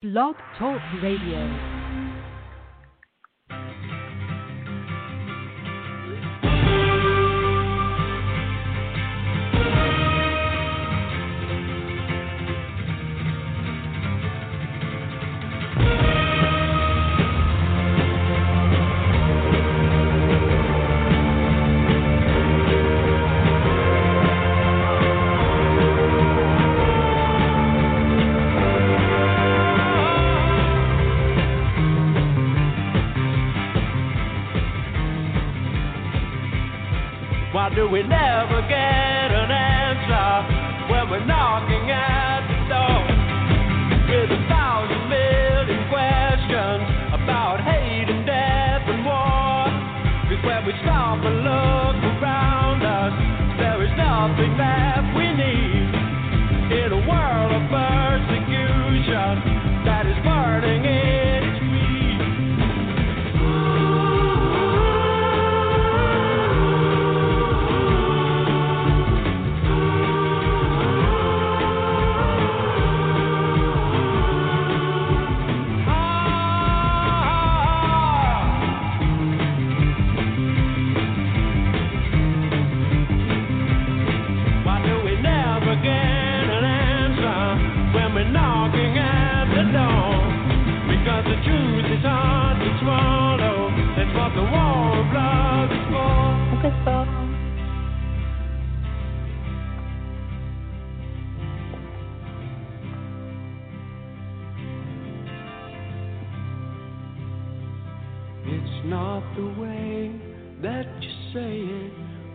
Blog Talk Radio. We never get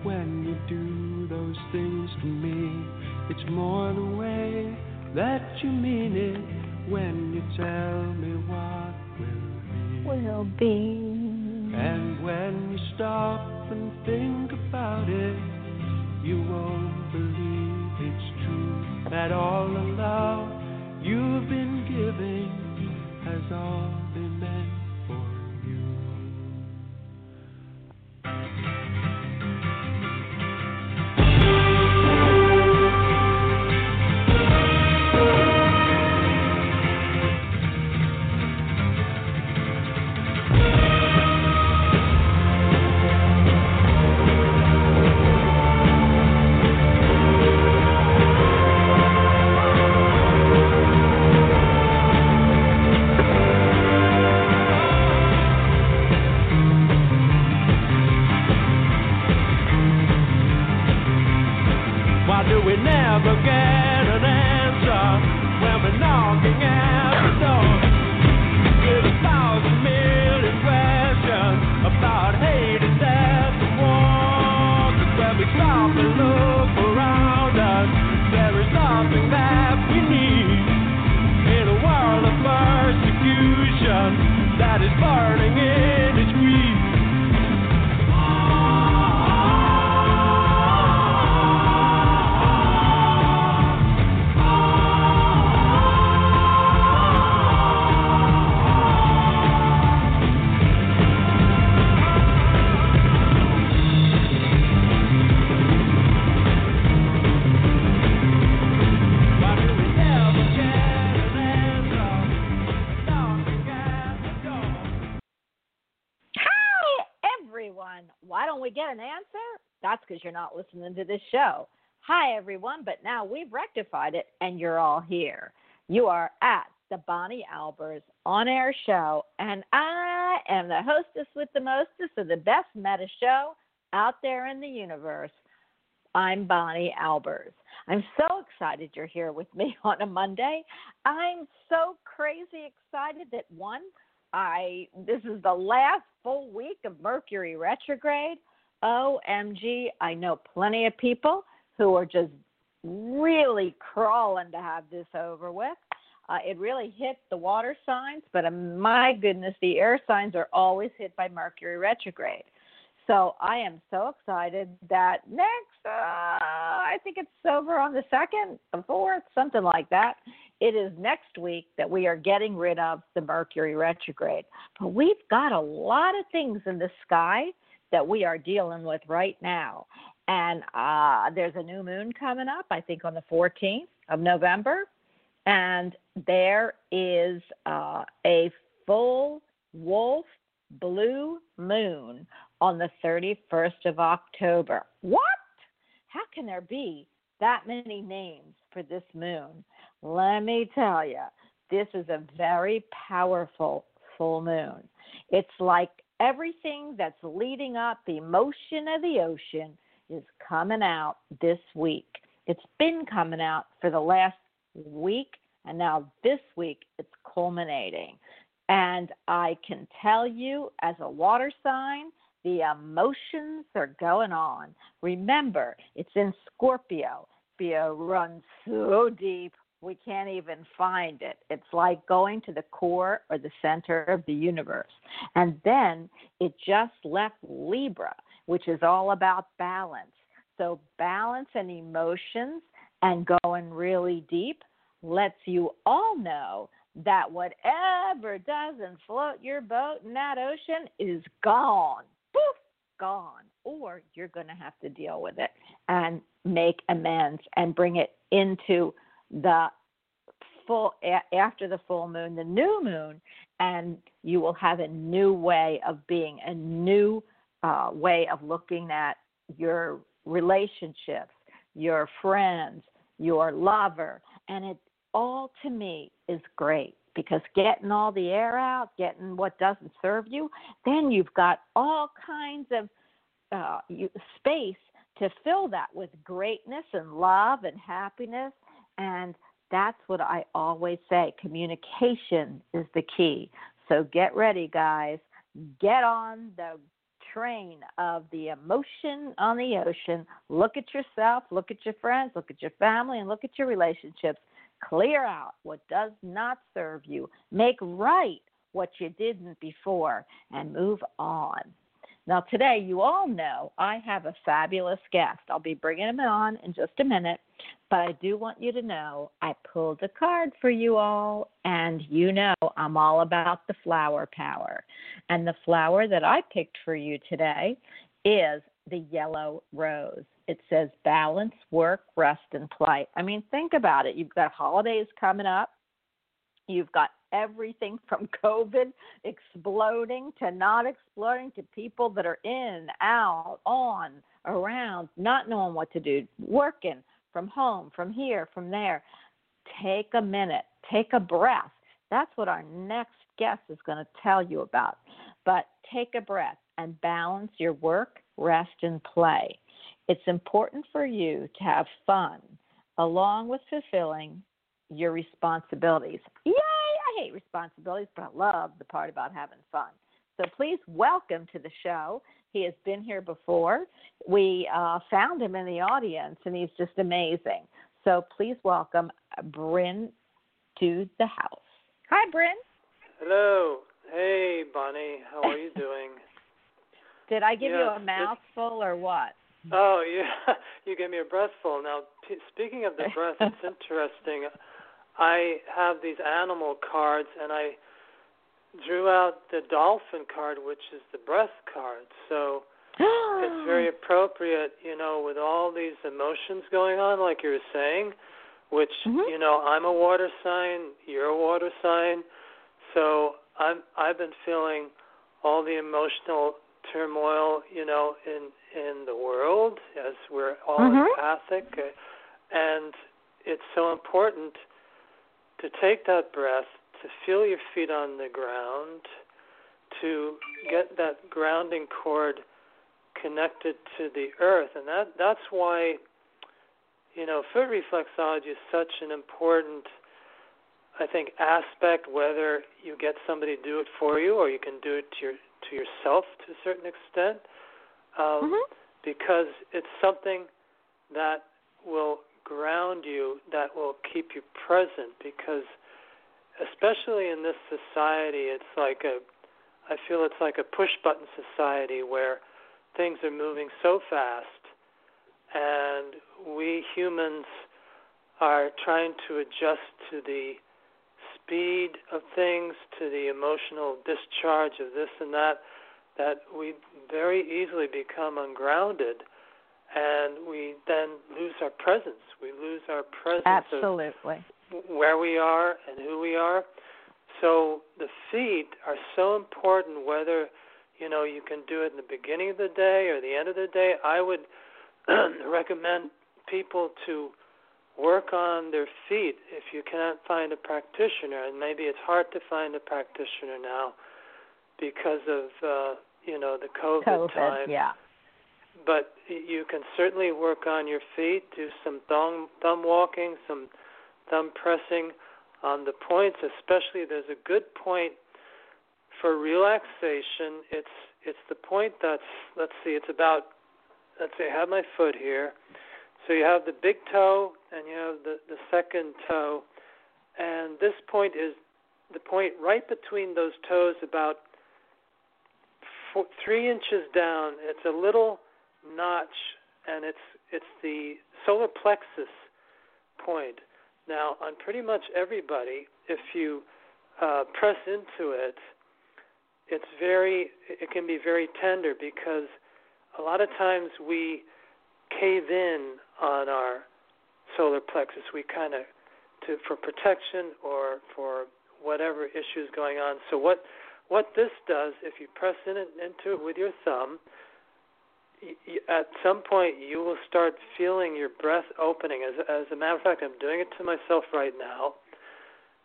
when you do those things to me. It's more the way that you mean it when you tell me what will be. will be. And when you stop and think about it, you won't believe it's true that all the love you've been giving has all Why don't we get an answer? That's because you're not listening to this show. Hi, everyone, but now we've rectified it and you're all here. You are at the Bonnie Albers on air show, and I am the hostess with the mostest of the best meta show out there in the universe. I'm Bonnie Albers. I'm so excited you're here with me on a Monday. I'm so crazy excited that one, I this is the last full week of Mercury retrograde. OMG, I know plenty of people who are just really crawling to have this over with. Uh, it really hit the water signs, but uh, my goodness, the air signs are always hit by Mercury retrograde. So I am so excited that next, uh, I think it's over on the second, the fourth, something like that. It is next week that we are getting rid of the Mercury retrograde. But we've got a lot of things in the sky that we are dealing with right now. And uh, there's a new moon coming up, I think on the 14th of November. and there is uh, a full wolf blue moon on the 31st of October. What? How can there be that many names for this moon? Let me tell you, this is a very powerful full moon. It's like everything that's leading up the motion of the ocean is coming out this week. It's been coming out for the last week, and now this week it's culminating. And I can tell you, as a water sign, the emotions are going on. Remember, it's in Scorpio. Scorpio runs so deep we can't even find it. It's like going to the core or the center of the universe. And then it just left Libra, which is all about balance. So, balance and emotions and going really deep lets you all know that whatever doesn't float your boat in that ocean is gone. Gone. Or you're going to have to deal with it and make amends and bring it into the full after the full moon, the new moon, and you will have a new way of being, a new uh, way of looking at your relationships, your friends, your lover, and it all to me is great because getting all the air out, getting what doesn't serve you, then you've got all kinds of uh, space to fill that with greatness and love and happiness. And that's what I always say communication is the key. So get ready, guys. Get on the train of the emotion on the ocean. Look at yourself, look at your friends, look at your family, and look at your relationships. Clear out what does not serve you. Make right what you didn't before and move on. Now, today, you all know I have a fabulous guest. I'll be bringing him on in just a minute, but I do want you to know I pulled a card for you all, and you know I'm all about the flower power. And the flower that I picked for you today is the yellow rose. It says balance, work, rest, and play. I mean, think about it. You've got holidays coming up. You've got everything from COVID exploding to not exploding to people that are in, out, on, around, not knowing what to do, working from home, from here, from there. Take a minute, take a breath. That's what our next guest is going to tell you about. But take a breath and balance your work, rest, and play. It's important for you to have fun along with fulfilling your responsibilities. Yay! I hate responsibilities, but I love the part about having fun. So please welcome to the show. He has been here before. We uh, found him in the audience, and he's just amazing. So please welcome Bryn to the house. Hi, Bryn. Hello. Hey, Bonnie. How are you doing? Did I give yes, you a mouthful or what? Oh, yeah. You gave me a breathful. Now, p- speaking of the breath, it's interesting. I have these animal cards, and I drew out the dolphin card, which is the breath card. So it's very appropriate, you know, with all these emotions going on, like you were saying. Which Mhm. you know, I'm a water sign. You're a water sign. So I'm I've been feeling all the emotional turmoil, you know, in in the world as we're all Mhm. empathic, and it's so important to take that breath, to feel your feet on the ground, to get that grounding cord connected to the earth, and that that's why you know foot reflexology is such an important I think aspect whether you get somebody to do it for you or you can do it to your to yourself to a certain extent um, Mhm. because it's something that will ground you that will keep you present because especially in this society it's like a I feel it's like a push button society where things are moving so fast and we humans are trying to adjust to the speed of things to the emotional discharge of this and that that we very easily become ungrounded and we then lose our presence we lose our presence of Absolutely. where we are and who we are. So the feet are so important whether you know you can do it in the beginning of the day or the end of the day. I would recommend people to work on their feet if you cannot find a practitioner. And maybe it's hard to find a practitioner now because of uh you know the covid, COVID, time. yeah. but you can certainly work on your feet do some thumb thumb walking some thumb pressing on the points especially there's a good point for relaxation. It's it's the point that's let's see it's about let's say I have my foot here so you have the big toe and you have the, the second toe. And this point is the point right between those toes, about four, three inches down. It's a little notch, and it's it's the solar plexus point. Now, on pretty much everybody, if you uh, press into it, it's very it can be very tender because a lot of times we cave in on our solar plexus. We kind of to for protection or for whatever issues going on. So what what this does, if you press in it, into it with your thumb, y- at some point you will start feeling your breath opening. As as a matter of fact, I'm doing it to myself right now,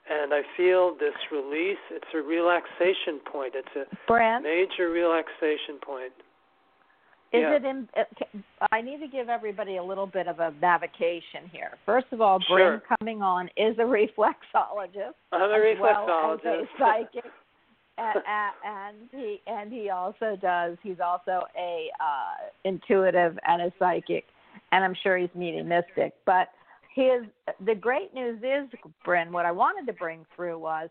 and I feel this release. It's a relaxation point. It's a Brent, major relaxation point. Is yeah. it in? uh, I need to give everybody a little bit of a navigation here. First of all, Sure. Bryn coming on is a reflexologist. I'm a as well reflexologist. a psychic. and, and he and he also does. He's also a uh, intuitive and a psychic, and I'm sure he's meeting mystic. But his the great news is, Bryn. What I wanted to bring through was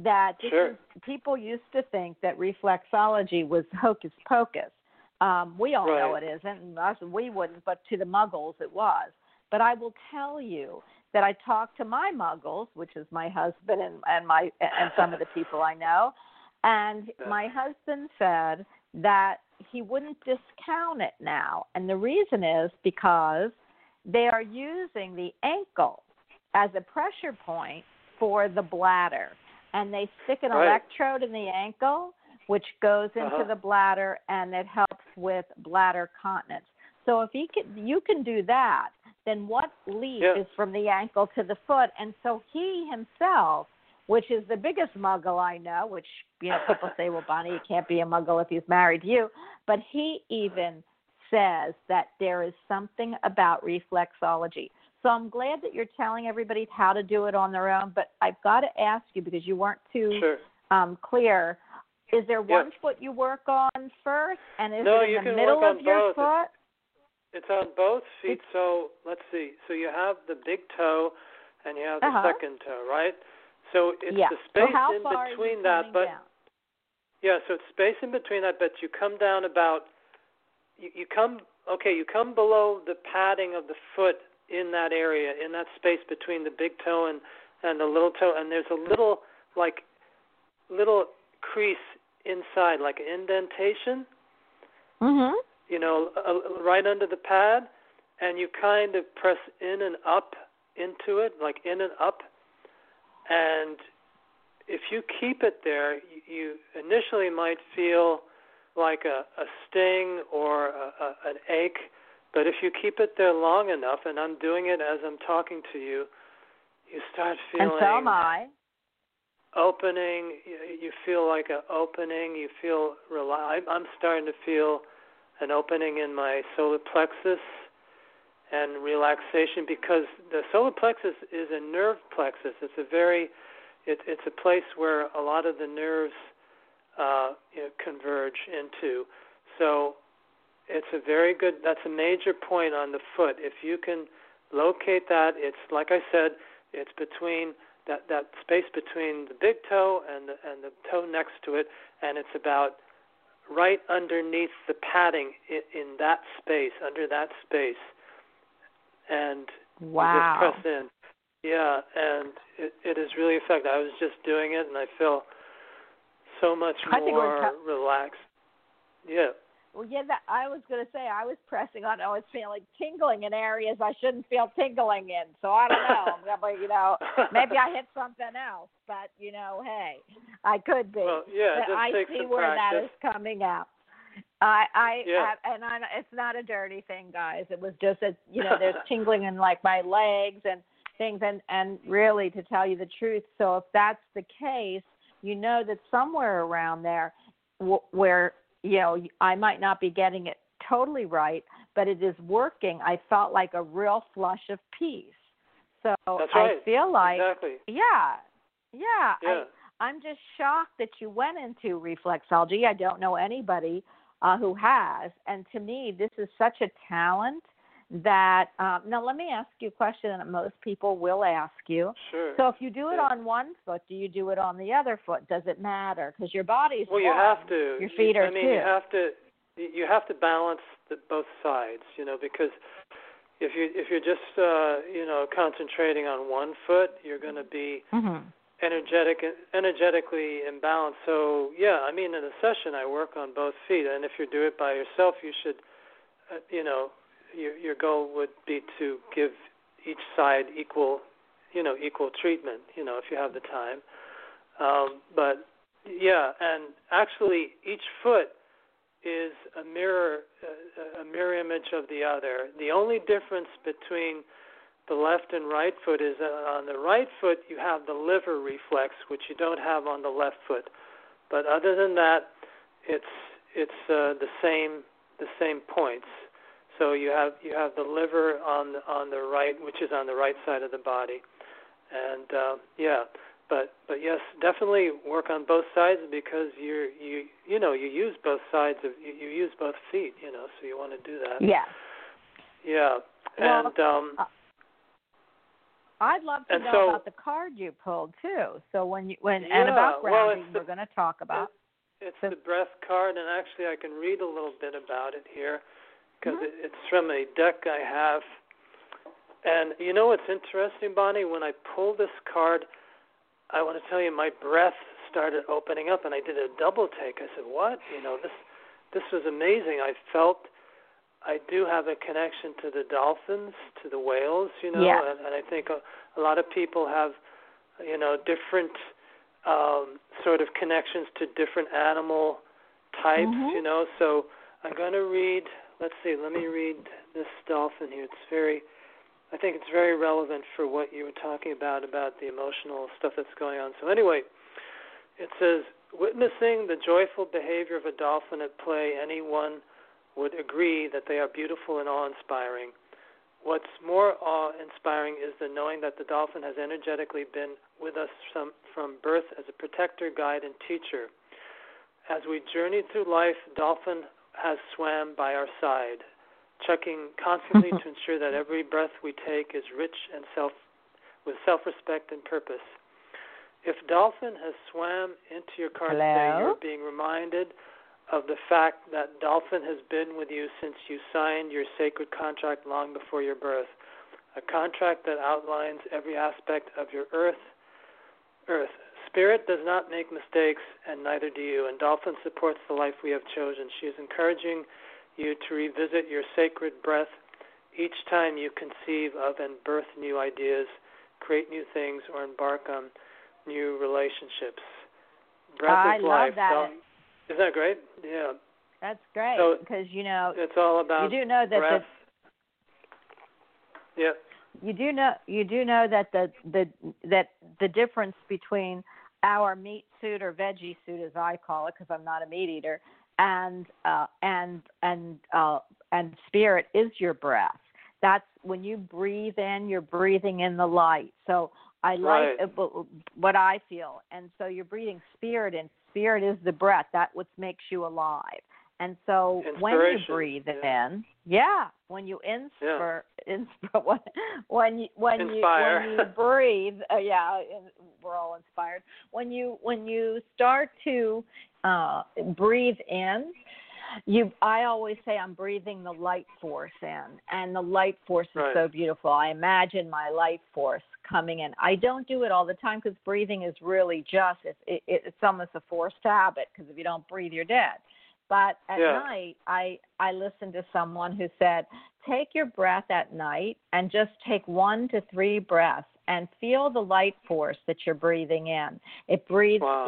that Sure. is, people used to think that reflexology was hocus pocus. Um, we all know it isn't, and us we wouldn't, but to the Muggles it was. But I will tell you that I talked to my Muggles, which is my husband and, and my and some of the people I know, and my husband said that he wouldn't discount it now, and the reason is because they are using the ankle as a pressure point for the bladder, and they stick an Right. electrode in the ankle, which goes into Uh-huh. the bladder, and it helps with bladder continence. So if he can, you can do that, then what leap Yeah. is from the ankle to the foot? And so he himself, which is the biggest muggle I know, which you know people say, well, Bonnie, you can't be a muggle if he's married to you, but he even says that there is something about reflexology. So I'm glad that you're telling everybody how to do it on their own, but I've got to ask you because you weren't too Sure. um, clear. Is there one foot you work on first, and is No, it in you the can middle of your both. foot? It's on both feet. So let's see. So you have the big toe and you have the Uh-huh. second toe, right? So it's yeah. the space how in far are you between that, but down? yeah, so it's space in between that, but you come down about you, you come okay, you come below the padding of the foot in that area, in that space between the big toe and and the little toe, and there's a little like little crease inside, like an indentation Mhm. you know, uh, right under the pad, and you kind of press in and up into it, like in and up. And if you keep it there, you, you initially might feel like a, a sting or a, a, an ache, but if you keep it there long enough, and I'm doing it as I'm talking to you, you start feeling And so am I. opening. You, feel like a opening. You feel I'm, I'm starting to feel an opening in my solar plexus and relaxation because the solar plexus is a nerve plexus. It's a very it, it's a place where a lot of the nerves uh, you know, converge into. So it's a very good. That's a major point on the foot. If you can locate that, it's like I said, it's between that that space between the big toe and the and the toe next to it, and it's about right underneath the padding in, in that space, under that space, and Wow. just press in. Yeah, and it, it is really effective. I was just doing it, and I feel so much I more relaxed. Yeah. Well, yeah, that, I was going to say I was pressing on. I was feeling tingling in areas I shouldn't feel tingling in. So I don't know. I'm gonna, you know, maybe I hit something else. But you know, hey, I could be. Well, yeah, but just I see where that practice. is coming out. I, I, Yeah. have, and I, it's not a dirty thing, guys. It was just that you know, there's tingling in like my legs and things, and and really, to tell you the truth, so if that's the case, you know that somewhere around there, where you know I might not be getting it totally right, but it is working. I felt like a real flush of peace. So That's I feel like, exactly. yeah, yeah, I, Yeah. I'm just shocked that you went into reflexology. I don't know anybody uh, who has, and to me, this is such a talent that. Um, now, let me ask you a question that most people will ask you. Sure. So, if you do it Yeah. on one foot, do you do it on the other foot? Does it matter? Because your body's well, you have to. Your feet you, are I mean, two. you have to. You have to balance the, both sides, you know, because if you if you're just uh, you know concentrating on one foot, you're going to be Mm-hmm. energetic energetically imbalanced. So yeah, I mean in a session I work on both feet, and if you do it by yourself, you should, uh, you know, your your goal would be to give each side equal, you know, equal treatment. You know, if you have the time. Um, but yeah, and actually each foot is a mirror uh, a mirror image of the other. The only difference between the left and right foot is that on the right foot you have the liver reflex, which you don't have on the left foot. But other than that, it's it's uh, the same the same points. So you have you have the liver on the, on the right, which is on the right side of the body, and uh, yeah. But but yes, definitely work on both sides because you're you you know you use both sides of you, you use both feet you know so you want to do that. Yeah. Yeah. Well, and um uh, I'd love to know so- about the card you pulled too. So when you when Yeah, and about well, grounding, it's the- we're going to talk about. It's So- the breath card, and actually, I can read a little bit about it here because Mhm. it, it's from a deck I have. And you know what's interesting, Bonnie? When I pull this card, I want to tell you, my breath started opening up, and I did a double take. I said, "What? You know, this this was amazing. I felt I do have a connection to the dolphins, to the whales, you know, Yes. and, and I think a, a lot of people have, you know, different um, sort of connections to different animal types, Mhm. you know. So I'm going to read. Let's see. Let me read this dolphin here. It's very. I think it's very relevant for what you were talking about about the emotional stuff that's going on. So anyway, it says witnessing the joyful behavior of a dolphin at play, anyone would agree that they are beautiful and awe-inspiring. What's more awe-inspiring is the knowing that the dolphin has energetically been with us from, from birth as a protector, guide, and teacher. As we journey through life, dolphin has swam by our side, checking constantly to ensure that every breath we take is rich and self with self-respect and purpose. If dolphin has swam into your card today, you're being reminded of the fact that dolphin has been with you since you signed your sacred contract long before your birth, a contract that outlines every aspect of your earth. Earth. Spirit does not make mistakes, and neither do you. And Dolphin supports the life we have chosen. She is encouraging you to revisit your sacred breath each time you conceive of and birth new ideas, create new things, or embark on new relationships. Breath I is love life. that. Dol- Isn't that great? Yeah. That's great So- because you know It's all about you do know that breath. Yeah. You do know you do know that the the that the difference between our meat suit or veggie suit as I call it because I'm not a meat eater and uh and and uh and spirit is your breath. That's when you breathe in, you're breathing in the light. So I like Right. uh, what I feel, and so you're breathing spirit in. Spirit is the breath. That what makes you alive. And so when you breathe yeah. in, yeah, when you inspire, inspire when, when you when Inspire. you when you breathe, uh, yeah, we're all inspired. When you when you start to uh, breathe in, you I always say I'm breathing the light force in, and the light force is Right. so beautiful. I imagine my light force coming in. I don't do it all the time because breathing is really just it, it's almost a forced habit because if you don't breathe, you're dead. But at Yeah. night, I I listened to someone who said, take your breath at night and just take one to three breaths and feel the light force that you're breathing in. It breathes Wow.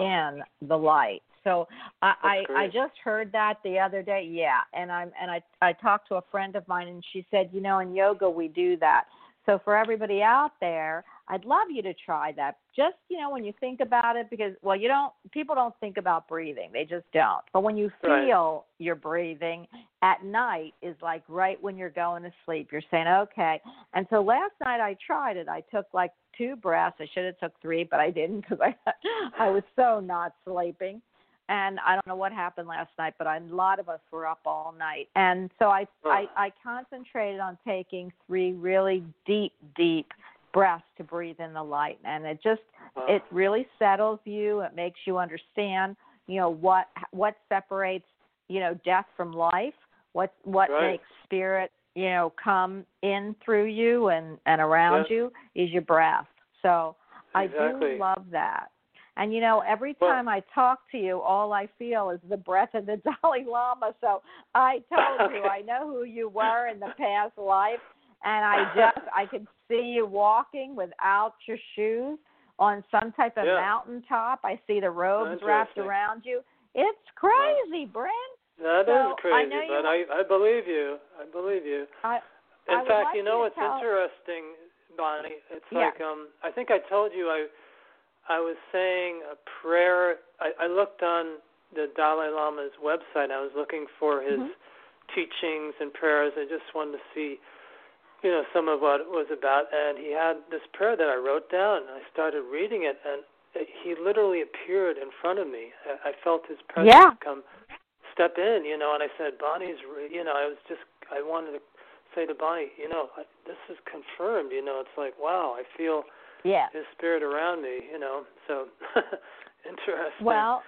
in the light. So I, I I just heard that the other day. Yeah, and I'm and I I talked to a friend of mine and she said, you know, in yoga we do that. So for everybody out there, I'd love you to try that. Just you know, when you think about it, because well, you don't. People don't think about breathing; they just don't. But when you Right. feel your breathing at night, is like right when you're going to sleep. You're saying, okay. And so last night I tried it. I took like two breaths. I should have took three, but I didn't because I I was so not sleeping. And I don't know what happened last night, but I, a lot of us were up all night. And so I, I I concentrated on taking three really deep, deep breaths to breathe in the light, and it just it really settles you. It makes you understand, you know, what what separates, you know, death from life. What what Right. makes spirit, you know, come in through you and and around Yeah. you is your breath. So I do love that. And you know, every Well- time I talk to you, all I feel is the breath of the Dalai Lama. So I told you I know who you were in the past life, and I just I could see you walking without your shoes on some type of Yeah. mountaintop. I see the robes wrapped around you. It's crazy, Bryn. That is So, I crazy, you but I I believe you. I believe you. I In I fact, like you know what's tell- interesting, Bonnie? It's Yeah. like um I think I told you I I was saying a prayer I, I looked on the Dalai Lama's website. I was looking for his Mhm. teachings and prayers. I just wanted to see you know some of what it was about and he had this prayer that I wrote down and I started reading it and it, he literally appeared in front of me. I, I felt his presence Yeah. come step in, you know, and I said, Bonnie's, re-, you know, I was just, I wanted to say to Bonnie, you know, I, this is confirmed, you know, it's like, wow, I feel yeah. his spirit around me, you know, so interesting. Well,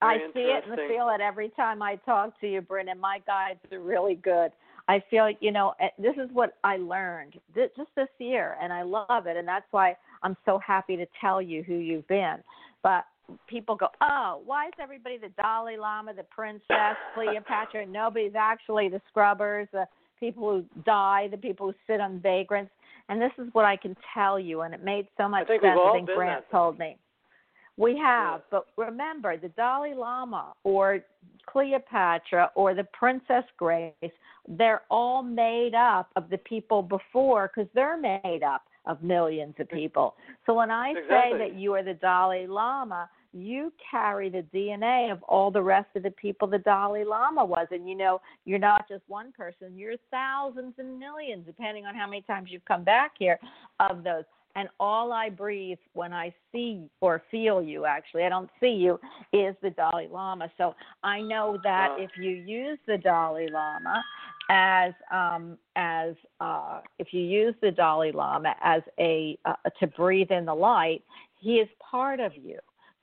I see it and feel it every time I talk to you, Bryn, and my guides are really good. I feel, you know, eh, this is what I learned th- just this year, and I love it, and that's why I'm so happy to tell you who you've been. But people go, oh, why is everybody the Dalai Lama, the princess, Cleopatra? Nobody's actually the scrubbers, the people who die, the people who sit on vagrants. And this is what I can tell you, and it made so much think we've sense. all I think been Grant that, told me. We have, but remember, the Dalai Lama or Cleopatra or the Princess Grace, they're all made up of the people before because they're made up of millions of people. So when I say that you are the Dalai Lama, you carry the DNA of all the rest of the people the Dalai Lama was. And you know, you're not just one person, you're thousands and millions, depending on how many times you've come back here, of those. And all I breathe when I see or feel you, actually, I don't see you, is the Dalai Lama. So I know that if you use the Dalai Lama as um, as uh, if you use the Dalai Lama as a uh, to breathe in the light, he is part of you.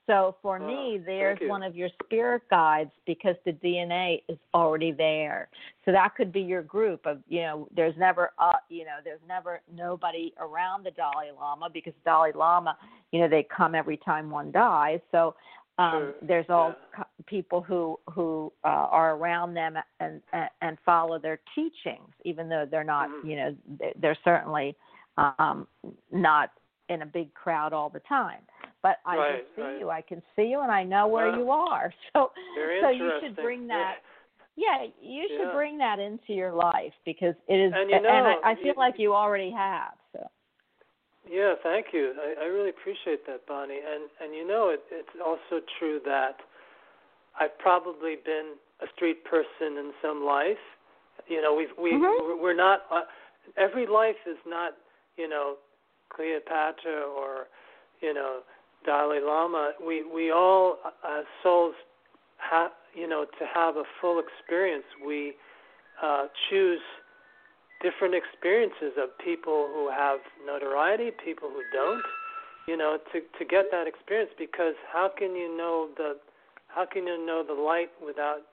So for Wow, me, there's one of your spirit guides because the DNA is already there. So that could be your group of, you know, there's never, uh, you know, there's never nobody around the Dalai Lama because Dalai Lama, you know, they come every time one dies. So um, there's all yeah. co- people who who uh, are around them and, and and follow their teachings, even though they're not, Mhm. you know, they- they're certainly um, not in a big crowd all the time. But I Right, can see right. you. I can see you, and I know where you are. So Very so you should bring that. Yeah, you should Yeah. bring that into your life because it is, And you I, know, I feel you- like you already have. So Yeah, thank you. I, I really appreciate that, Bonnie. And and you know, it, it's also true that I've probably been a street person in some life. You know, we've we Mhm. we're not. Uh, every life is not. You know, Cleopatra or you know Dalai Lama. We we all as souls have. You know, to have a full experience, we uh, choose different experiences of people who have notoriety, people who don't, you know, to to get that experience because how can you know the how can you know the light without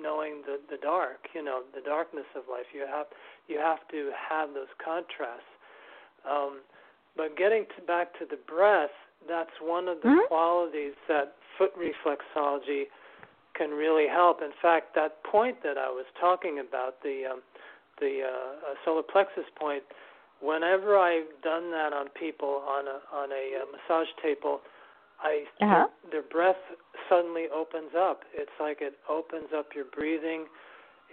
knowing the the dark, you know, the darkness of life. You have you have to have those contrasts. Um but getting to, back to the breath, that's one of the Mhm. qualities that foot reflexology can really help. In fact, that point that I was talking about, the um, the uh, uh, solar plexus point, whenever I've done that on people on a on a uh, massage table, I Uh-huh. their, their breath suddenly opens up. It's like it opens up your breathing.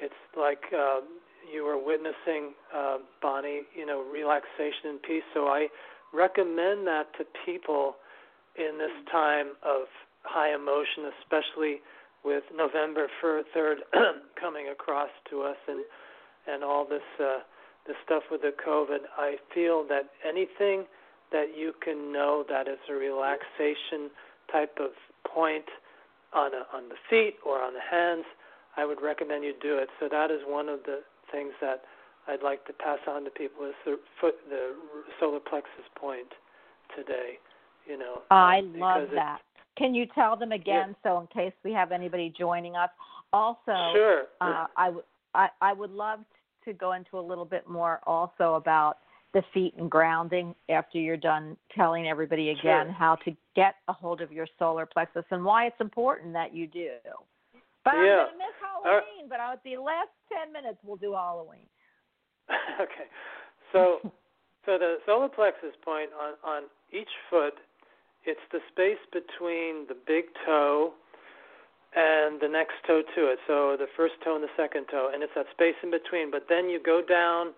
It's like uh, you are witnessing uh, Bonnie, you know, relaxation and peace. So I recommend that to people in this time of high emotion, especially with November 3rd coming across to us and and all this uh, this stuff with the COVID. I feel that anything that you can know that is a relaxation type of point on a, on the feet or on the hands, I would recommend you do it. So that is one of the things that I'd like to pass on to people is the the solar plexus point today. You know, I um, love that. Can you tell them again, so in case we have anybody joining us? Also, Sure. uh, I, w- I, I would love to go into a little bit more also about the feet and grounding after you're done telling everybody again Sure. how to get a hold of your solar plexus and why it's important that you do. But I'm going to miss Halloween, but at the last 10 minutes we'll do Halloween. okay. So so the solar plexus point on on each foot, it's the space between the big toe and the next toe to it. So the first toe and the second toe, and it's that space in between. But then you go down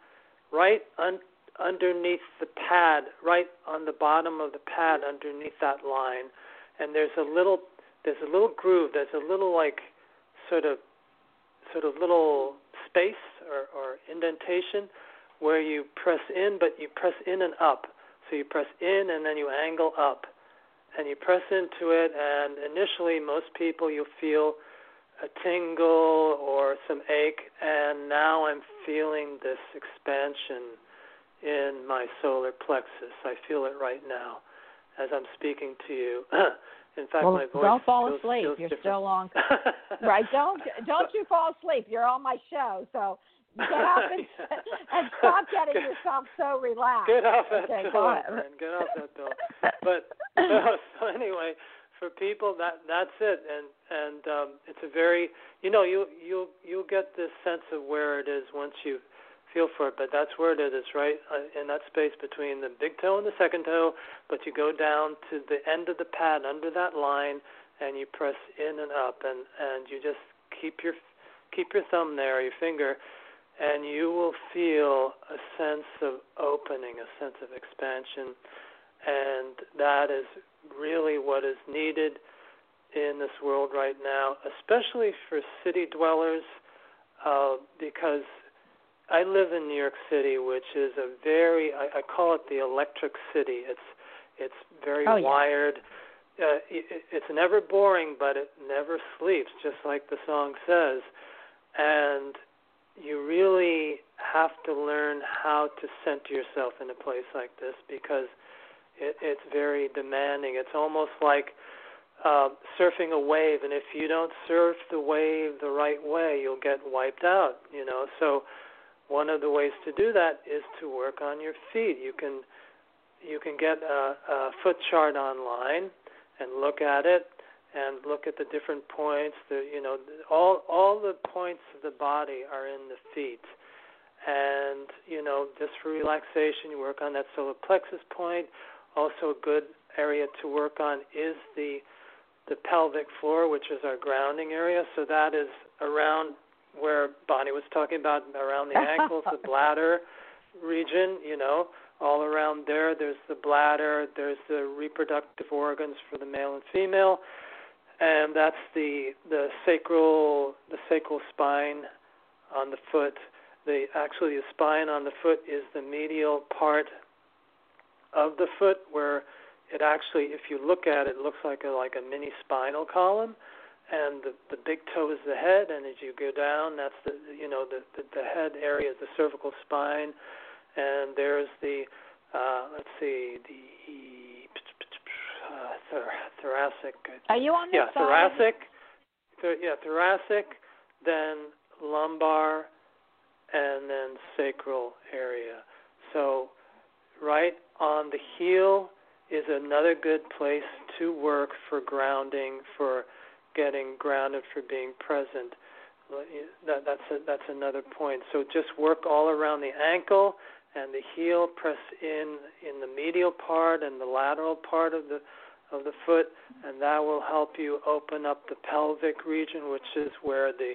right un- underneath the pad, right on the bottom of the pad underneath that line, and there's a little there's a little groove. There's a little like sort of sort of little space or, or indentation where you press in, but you press in and up. So you press in and then you angle up, and you press into it. And initially, most people you'll feel a tingle or some ache, and now I'm feeling this expansion in my solar plexus. I feel it right now as I'm speaking to you. in fact, well, my voice don't fall feels, asleep. feels you're different. still on. right? Don't don't you fall asleep. You're on my show, so get up and, and stop getting Get- yourself so relaxed. Get off that Okay, ahead. man. Get off that bill. But so, so anyway, for people that that's it, and and um, it's a very you know you you you'll get this sense of where it is once you feel for it. But that's where it is. It's right uh, in that space between the big toe and the second toe. But you go down to the end of the pad under that line, and you press in and up, and and you just keep your keep your thumb there, your finger, and you will feel a sense of opening, a sense of expansion, and that is really what is needed in this world right now, especially for city dwellers, uh, because I live in New York City, which is a very I, I call it the electric city. It's it's very Oh, yeah. wired. Uh, it, it's never boring, but it never sleeps, just like the song says. And you really have to learn how to center yourself in a place like this because it, it's very demanding. It's almost like uh, surfing a wave, and if you don't surf the wave the right way, you'll get wiped out. You know, so one of the ways to do that is to work on your feet. You can you can get a, a foot chart online and look at it and look at the different points. The you know all all the points of the body are in the feet, and you know just for relaxation, you work on that solar plexus point. Also, a good area to work on is the the pelvic floor, which is our grounding area. So that is around where Bonnie was talking about, around the ankles, the bladder region. You know, all around there. There's the bladder. There's the reproductive organs for the male and female and that's the the sacral the sacral spine on the foot. The actually the spine on the foot is the medial part of the foot where it actually if you look at it, it looks like a like a mini spinal column and the the big toe is the head and as you go down that's the you know the the, the head area is the cervical spine and there's the uh let's see the uh, thor- thoracic Are you on the yeah, side? thoracic. Th- yeah, thoracic, then lumbar, and then sacral area. So, right on the heel is another good place to work for grounding, for getting grounded for being present. That, that's a, that's another point. So just work all around the ankle and the heel. Press in in the medial part and the lateral part of the of the foot, and that will help you open up the pelvic region, which is where the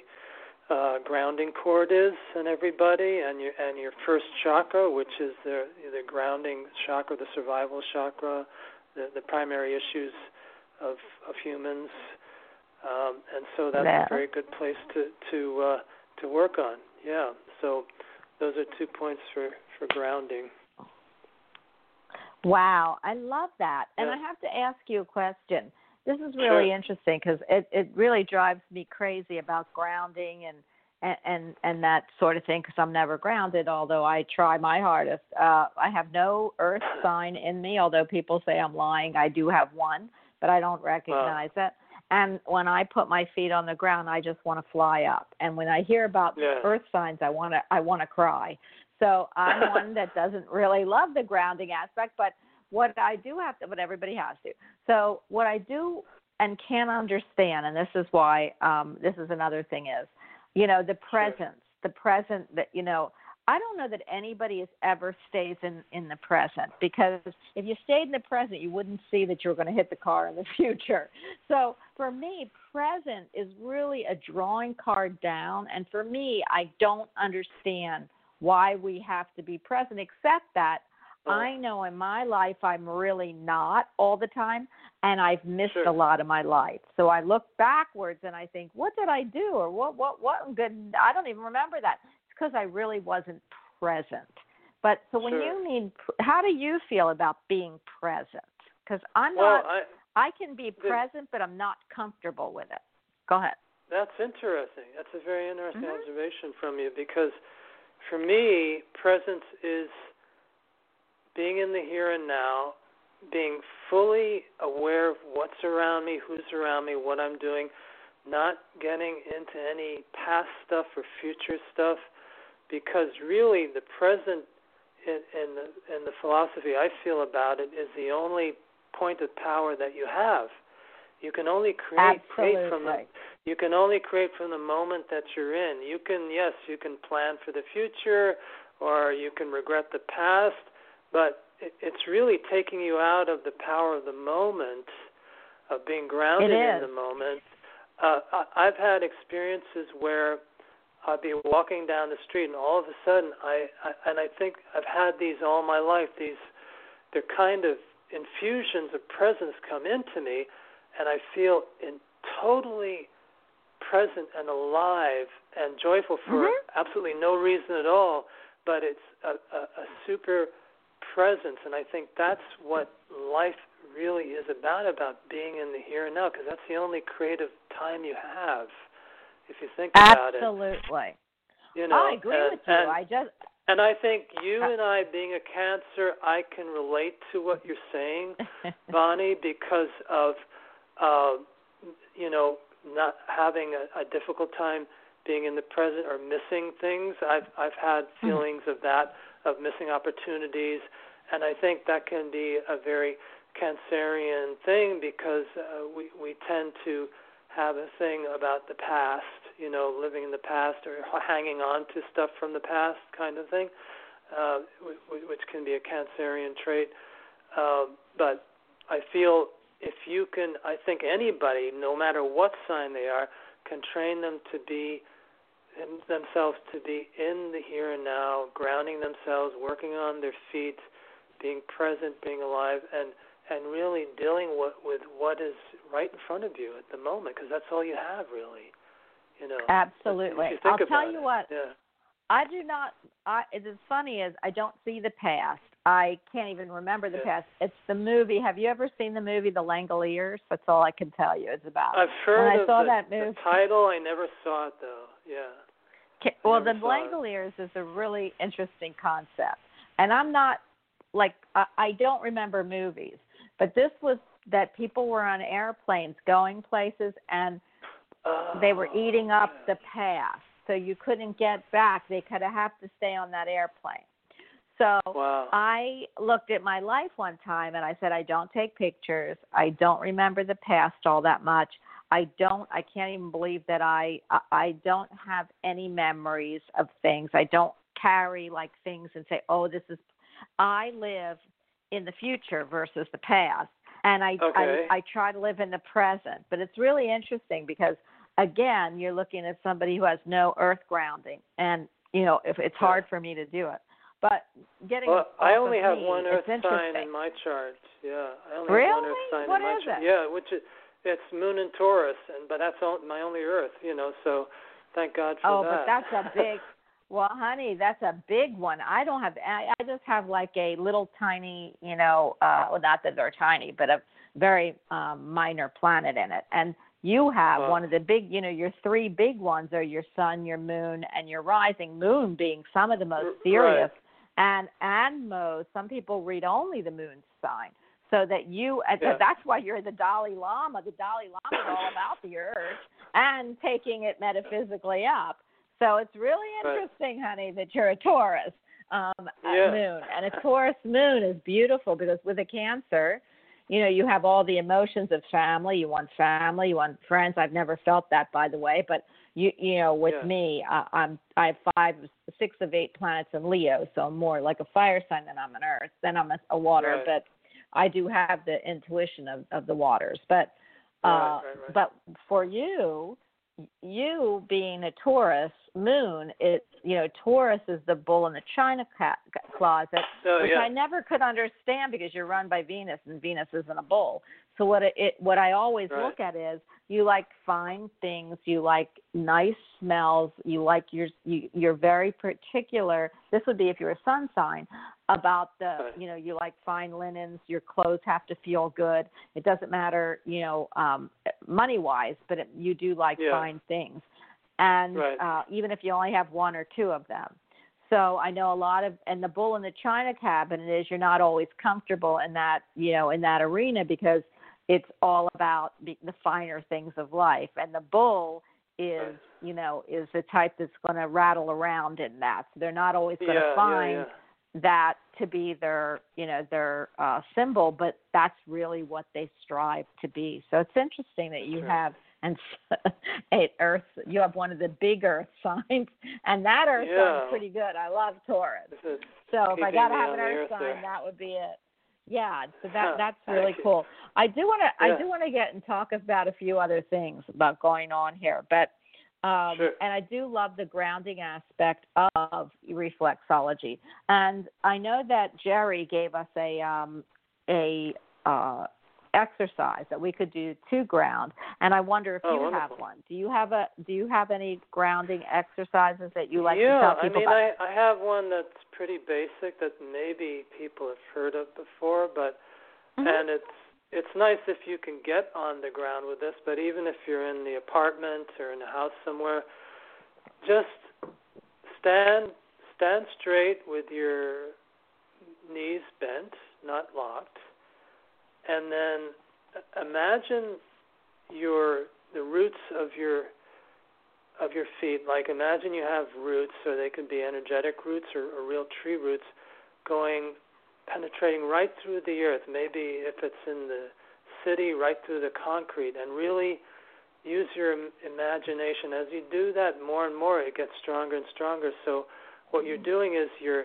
uh, grounding cord is in everybody, and your and your first chakra, which is the the grounding chakra, the survival chakra, the the primary issues of of humans, um, and so that's Yeah. a very good place to to uh, to work on. Yeah, so those are two points for for grounding. Wow, I love that. And Yeah. I have to ask you a question. This is really Sure. interesting because it it really drives me crazy about grounding and and and, and that sort of thing because I'm never grounded although I try my hardest. Uh I have no earth sign in me although people say I'm lying. I do have one, but I don't recognize it. And when I put my feet on the ground, I just want to fly up. And when I hear about Yeah. earth signs, I want to I want to cry. So I'm one that doesn't really love the grounding aspect, but what I do have to, but everybody has to. So what I do and can understand, and this is why um, this is another thing is, you know, the presence, the present that you know. I don't know that anybody has ever stays in in the present because if you stayed in the present, you wouldn't see that you're going to hit the car in the future. So for me, present is really a drawing card down, and for me, I don't understand why we have to be present, except that Oh. I know in my life I'm really not all the time, and I've missed Sure. a lot of my life. So I look backwards and I think, what did I do, or what, what, what good? I don't even remember that. Because I really wasn't present. But so when Sure. you mean, how do you feel about being present? Because I'm Well, not. I I can be the- present, but I'm not comfortable with it. Go ahead. That's interesting. That's a very interesting Mhm. observation from you because for me, presence is being in the here and now, being fully aware of what's around me, who's around me, what I'm doing, not getting into any past stuff or future stuff because really the present in, in the in the philosophy I feel about it is the only point of power that you have. You can only create create from the you can only create from the moment that you're in. You can, yes, you can plan for the future or you can regret the past, but it, it's really taking you out of the power of the moment, of being grounded in the moment. Uh, I, I've had experiences where I'd be walking down the street and all of a sudden I, I and I think I've had these all my life. These they're kind of infusions of presence come into me, and I feel in totally present and alive and joyful for Mhm. absolutely no reason at all, but it's a, a, a super presence, and I think that's what life really is about about being in the here and now, because that's the only creative time you have. If you think about it, Absolutely. you know, I agree and, with you. and I just and I think you Uh, and I, being a cancer, I can relate to what you're saying, Bonnie, because of, uh, you know, not having a, a difficult time being in the present or missing things. I've I've had Hmm. feelings of that, of missing opportunities, and I think that can be a very cancerian thing because uh, we we tend to have a thing about the past, you know, living in the past or hanging on to stuff from the past, kind of thing, uh, which can be a cancerian trait. Uh, but I feel if you can, I think anybody, no matter what sign they are, can train them to be themselves to be in the here and now, grounding themselves, working on their feet, being present, being alive, and and really dealing with, with what is right in front of you at the moment, because that's all you have, really. You know. Absolutely. You I'll tell you it. what. Yeah. I do not. I. It's as funny as I don't see the past. I can't even remember the Yeah. past. It's the movie. Have you ever seen the movie The Langoliers? That's all I can tell you. It's about. I've heard when I of saw the, that the movie. title. I never saw it though. Yeah. Ca- Well, the. Langoliers is a really interesting concept, and I'm not like I, I don't remember movies, but this was that people were on airplanes going places and they were Oh, eating up the past, so you couldn't get back. They could have to stay on that airplane. So Wow. I looked at my life one time and I said, I don't take pictures. I don't remember the past all that much. I don't. I can't even believe that I. I- I don't have any memories of things. I don't carry like things and say, "Oh, this is." I live in the future versus the past, and I Okay. I, I try to live in the present. But it's really interesting because again, you're looking at somebody who has no earth grounding, and you know, if it's hard for me to do it. But getting Well, I only have me, one Earth sign in my chart. Yeah, I only have one Earth Really? sign What in my is chart. it? Yeah, which is it's Moon and Taurus, and but that's all, my only Earth. You know, so thank God for Oh, that. Oh, but that's a big. Well, honey, that's a big one. I don't have. I, I just have like a little tiny, you know, uh, well, not that they're tiny, but a very um, minor planet in it. And you have Wow. one of the big, you know, your three big ones are your sun, your moon, and your rising. Moon being some of the most serious, and and most. Some people read only the moon sign. So that you, and Yeah. that's why you're the Dalai Lama. The Dalai Lama is all about the earth and taking it metaphysically up. So it's really Right. interesting, honey, that you're a Taurus um, Yeah. moon, and a Taurus moon is beautiful because with a Cancer, you know, you have all the emotions of family. You want family, you want friends. I've never felt that, by the way, but you, you know, with Yeah. me, uh, I'm I have five, six of eight planets in Leo, so I'm more like a fire sign than I'm an Earth. Then I'm a, a water, Right. but I do have the intuition of of the waters, but. Uh, Right, right, right. But for you, you being a Taurus moon, it you know Taurus is the bull in the china ca- closet, Oh, which yeah. I never could understand because you're run by Venus and Venus isn't a bull. So what it, it what I always Right. look at is you like fine things, you like nice smells, you like your you, you're very particular. This would be if you're a sun sign about the you know you like fine linens, your clothes have to feel good. It doesn't matter you know um money wise, but it, you do like Yeah. fine things, and Right. uh, even if you only have one or two of them. So I know a lot of, and the bull in the china cabinet is you're not always comfortable in that, you know, in that arena because it's all about the, the finer things of life, and the bull is, you know, is the type that's going to rattle around in that. So they're not always going to yeah, find yeah. That to be their, you know, their uh, symbol, but that's really what they strive to be. So it's interesting that you Sure. have and eight Earth. You have one of the big Earth signs, and that Earth Yeah. sign's pretty good. I love Taurus. So if I got to have an Earth earth sign, there. that would be it. Yeah, so that that's really cool. I do want to Yeah. I do want to get and talk about a few other things about going on here, but um, Sure. and I do love the grounding aspect of reflexology. And I know that Jerry gave us a um, a uh, exercise that we could do to ground, and I wonder if Oh, you wonderful. have one. Do you have a Do you have any grounding exercises that you like yeah, to tell people Yeah, I mean, about? I I have one that's pretty basic that maybe people have heard of before, but Mhm. and it's it's nice if you can get on the ground with this. But even if you're in the apartment or in a house somewhere, just stand stand straight with your knees bent, not locked, and then imagine your the roots of your of your feet. Like imagine you have roots, or they could be energetic roots or, or real tree roots, going penetrating right through the earth. Maybe if it's in the city, right through the concrete, and really use your imagination. As you do that more and more, it gets stronger and stronger. So what you're doing is you're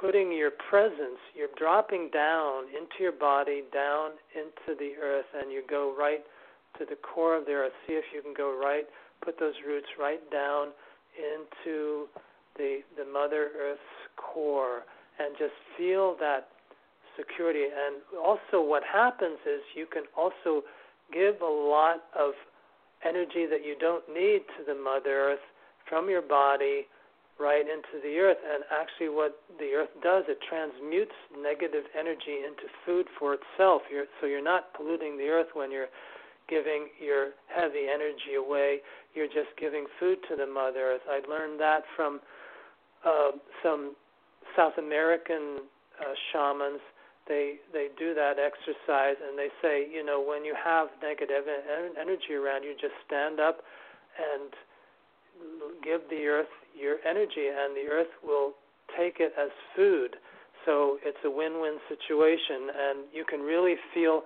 putting your presence, you're dropping down into your body, down into the earth, and you go right to the core of the earth. See if you can go right, put those roots right down into the the Mother Earth's core, and just feel that security. And also, what happens is you can also give a lot of energy that you don't need to the Mother Earth from your body right into the earth. And actually, what the earth does, it transmutes negative energy into food for itself. You're, so you're not polluting the earth when you're giving your heavy energy away. You're just giving food to the Mother Earth. I learned that from uh, some South American uh, shamans. They they do that exercise, and they say, you know, when you have negative en- energy around you, just stand up and give the earth your energy, and the earth will take it as food. So it's a win-win situation, and you can really feel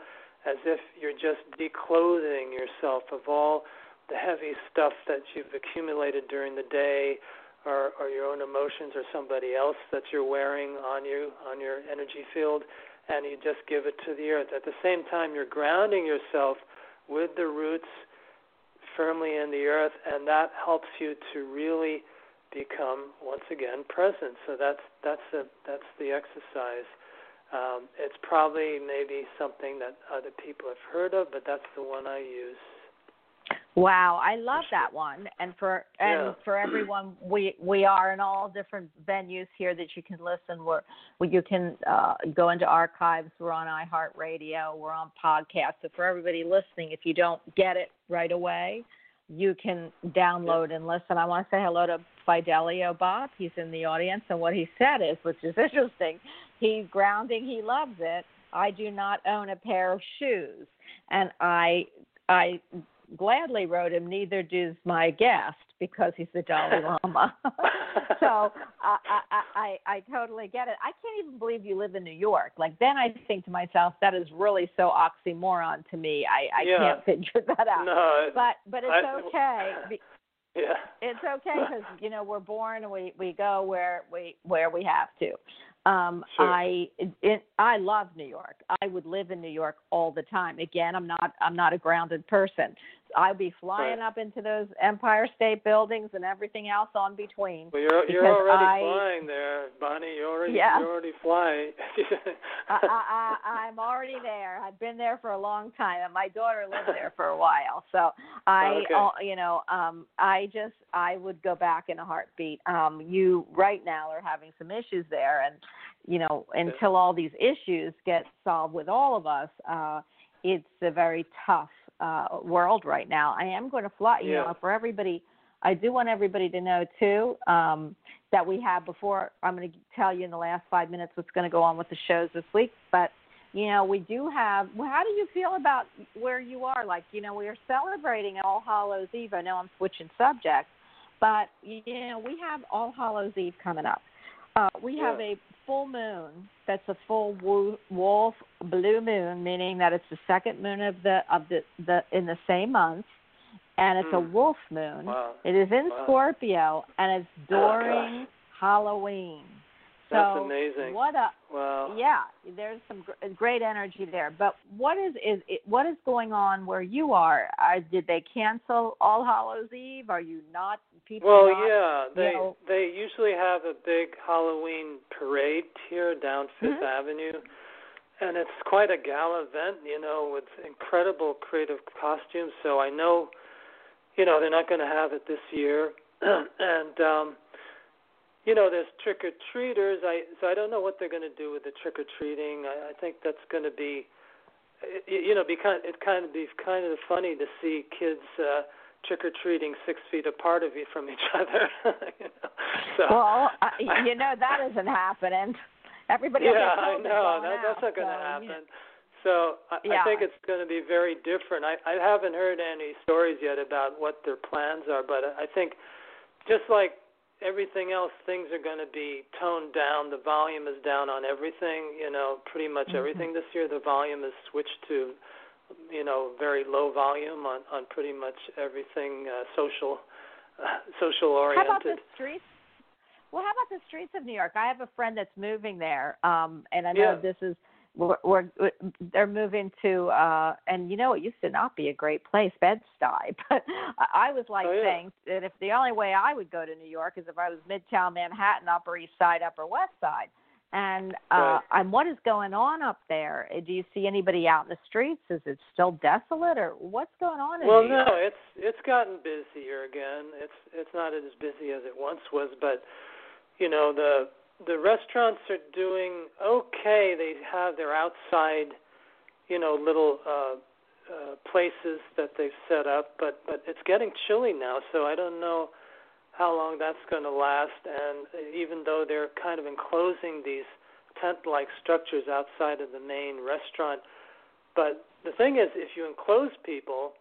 as if you're just declothing yourself of all the heavy stuff that you've accumulated during the day or, or your own emotions or somebody else that you're wearing on you on your energy field and you just give it to the earth. At the same time you're grounding yourself with the roots firmly in the earth and that helps you to really become once again present. So that's that's a that's the exercise. Um, it's probably maybe something that other people have heard of but that's the one i use Wow, I love that one. And for and Yeah. for everyone, we we are in all different venues here that you can listen. Where, you can uh, go into archives. We're on iHeartRadio. We're on podcasts. So for everybody listening, if you don't get it right away, you can download and listen. I want to say hello to Fidelio Bob. He's in the audience, and what he said is, which is interesting. He's grounding. He loves it. I do not own a pair of shoes, and I I gladly wrote him, neither does my guest because he's the Dalai Lama. so I, I, I, I totally get it. I can't even believe you live in New York. Like then I think to myself, that is really so oxymoron to me. I, I Yeah. can't figure that out. no But but it's I- okay. yeah It's okay because you know we're born and we we go where we where we have to. Um, Sure. I it, I love New York. I would live in New York all the time. Again, I'm not I'm not a grounded person. I'd be flying Right. up into those Empire State buildings and everything else on between. Well, you're you're already I- flying there, Bonnie. You already Yeah. you're already flying. I, I, I, I'm already there. I've been there for a long time, and my daughter lived there for a while. So I, Okay. uh, you know, um, I just I would go back in a heartbeat. Um, you right now are having some issues there, and you know, until all these issues get solved with all of us, uh, it's a very tough uh, world right now. I am going to fly, you Yeah. know, for everybody. I do want everybody to know too um, that we have before. I'm going to tell you in the last five minutes what's going to go on with the shows this week. But you know, we do have. Well, how do you feel about where you are? Like, you know, we are celebrating All Hallows Eve. I know I'm switching subjects, but you know, we have All Hallows Eve coming up. Uh, we have a full moon that's a full wo- wolf blue moon, meaning that it's the second moon of the of the the in the same month, and it's a Hmm. wolf moon. wow, It is in Wow. Scorpio, and it's Oh, during Halloween. So That's amazing. What a wow. yeah, there's some gr- great energy there. But what is is it, what is going on where you are? Uh, did they cancel All Hallows Eve? Are you not people? Well, not, yeah, they know- they usually have a big Halloween parade here down 5th Mhm. Avenue, and it's quite a gala event, you know, with incredible creative costumes. So I know, you know, they're not going to have it this year, and um, you know, there's trick or treaters. I so I don't know what they're going to do with the trick or treating. I, I think that's going to be, you know, be kind. It kind of be kind of funny to see kids. uh trick or treating six feet apart of you from each other. you know? So Well, uh, you know that isn't happening. Everybody yeah, I know that, that's not going to so, happen. So I, Yeah. I think it's going to be very different. I, I haven't heard any stories yet about what their plans are, but I think just like everything else, things are going to be toned down. The volume is down on everything. You know, pretty much Mhm. everything this year. The volume is switched to, you know, very low volume on on pretty much everything uh, social, uh, social How about oriented. the streets? Well, how about the streets of New York? I have a friend that's moving there, um, and I know Yeah. this is we're, we're they're moving to, uh, and you know it used to not be a great place, Bed Stuy, but I was like Oh, yeah. saying that if the only way I would go to New York is if I was Midtown Manhattan, Upper East Side, Upper West Side. And uh Right. and what is going on up there? Do you see anybody out in the streets? Is it still desolate, or what's going on in Well, New York? no, it's it's gotten busier again. It's it's not as busy as it once was, but you know the the restaurants are doing okay. They have their outside, you know, little uh, uh, places that they've set up, but but it's getting chilly now, so I don't know how long that's going to last. And even though they're kind of enclosing these tent-like structures outside of the main restaurant, but the thing is, if you enclose people,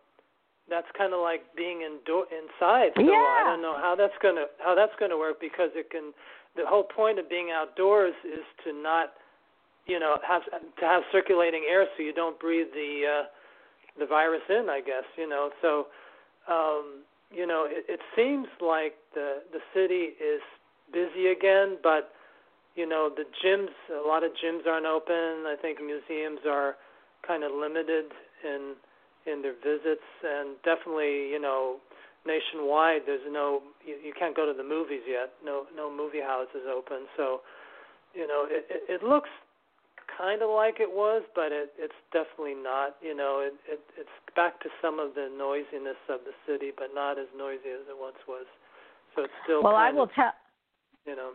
that's kind of like being indoor inside. So I don't know how that's gonna how that's gonna work because it can. The whole point of being outdoors is to not you know have to have circulating air so you don't breathe the uh, the virus in. I guess you know so. Um, you know, it, it seems like the the city is busy again, but you know the gyms. A lot of gyms aren't open. I think museums are kind of limited in in their visits, and definitely, you know, nationwide, there's no you, you can't go to the movies yet. No no movie houses open. So, you know, it it, it looks kind of like it was, but it it's definitely not. You know, it, it it's back to some of the noisiness of the city, but not as noisy as it once was. So it's still. Well, I will tell. You know.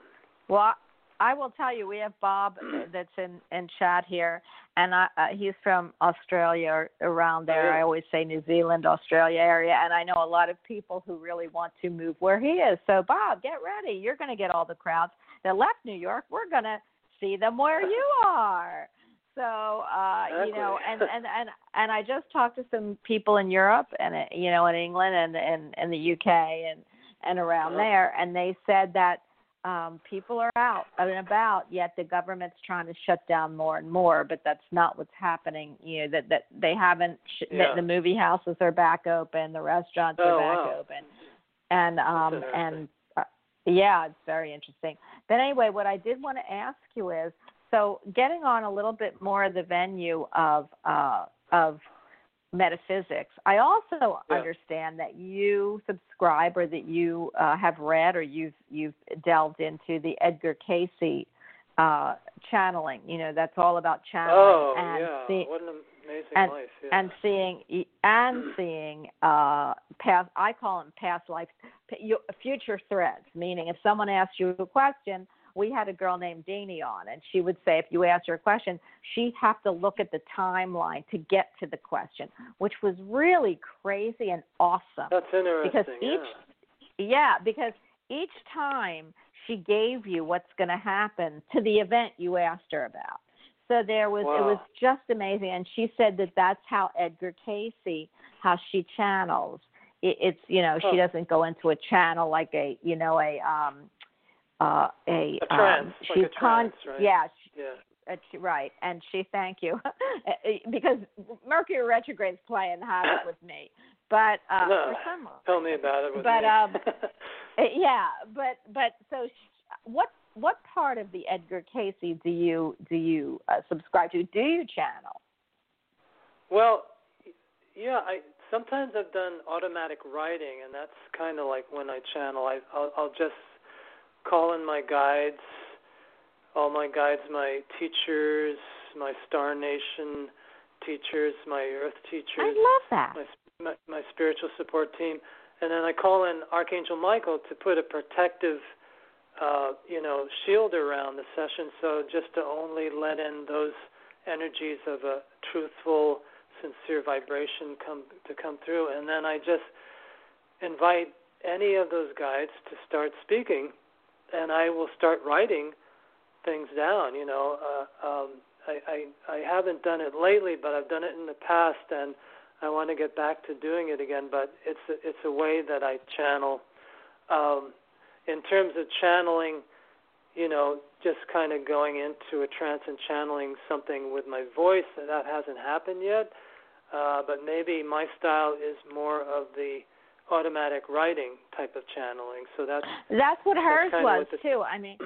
Well, I will tell you, we have Bob that's in in chat here, and I, uh, he's from Australia or around there. Oh. I always say New Zealand, Australia area, and I know a lot of people who really want to move where he is. So, Bob, get ready. You're going to get all the crowds that left New York. We're going to see them where you are. So, uh, you know, and and and and I just talked to some people in Europe and uh, you know in England and and and the UK and and around there, and they said that um, people are out and about, yet the government's trying to shut down more and more. But that's not what's happening. You know that that they haven't. Sh- Yeah. that the movie houses are back open, the restaurants Oh, are back wow. open, and um and uh, yeah, it's very interesting. But anyway, what I did want to ask you is, so getting on a little bit more of the venue of uh, of metaphysics. I also Yeah. understand that you subscribe or that you uh, have read or you've you've delved into the Edgar Cayce uh, channeling. You know, that's all about channeling Oh and yeah, see- what an amazing and- life. Yeah. and seeing and seeing uh past I call them past life future threads meaning if someone asks you a question we had a girl named Deanie on and she would say if you asked her a question she'd have to look at the timeline to get to the question which was really crazy and awesome. That's interesting. because each yeah. Because each time she gave you what's going to happen to the event you asked her about. So there was it was just amazing and she said that that's how edgar cayce how she channels. It, it's you know she doesn't go into a channel like a you know a um uh a, A trance, um like she's a trance, right? yeah she, yeah. uh, she- right and she thank you because mercury retrograde's playing havoc with me but uh No. for some Tell me about it. With But, me. um, uh, Yeah, but but so sh- what what part of the Edgar Cayce do you do you uh, subscribe to? Do you channel? Well, yeah, I sometimes I've done automatic writing, and that's kind of like when I channel. I I'll, I'll just call in my guides, all my guides, my teachers, my Star Nation teachers, my Earth teachers, I love that. my, my my spiritual support team, and then I call in Archangel Michael to put a protective, uh, you know, shield around the session. So just to only let in those energies of a truthful, sincere vibration come to come through, and then I just invite any of those guides to start speaking, and I will start writing things down. You know, uh, um, I, I I haven't done it lately, but I've done it in the past, and I want to get back to doing it again. But it's a, it's a way that I channel. Um, in terms of channeling, you know, just kind of going into a trance and channeling something with my voice, that hasn't happened yet. Uh, but maybe my style is more of the automatic writing type of channeling. So that's That's what hers kinda was what the- too. I mean,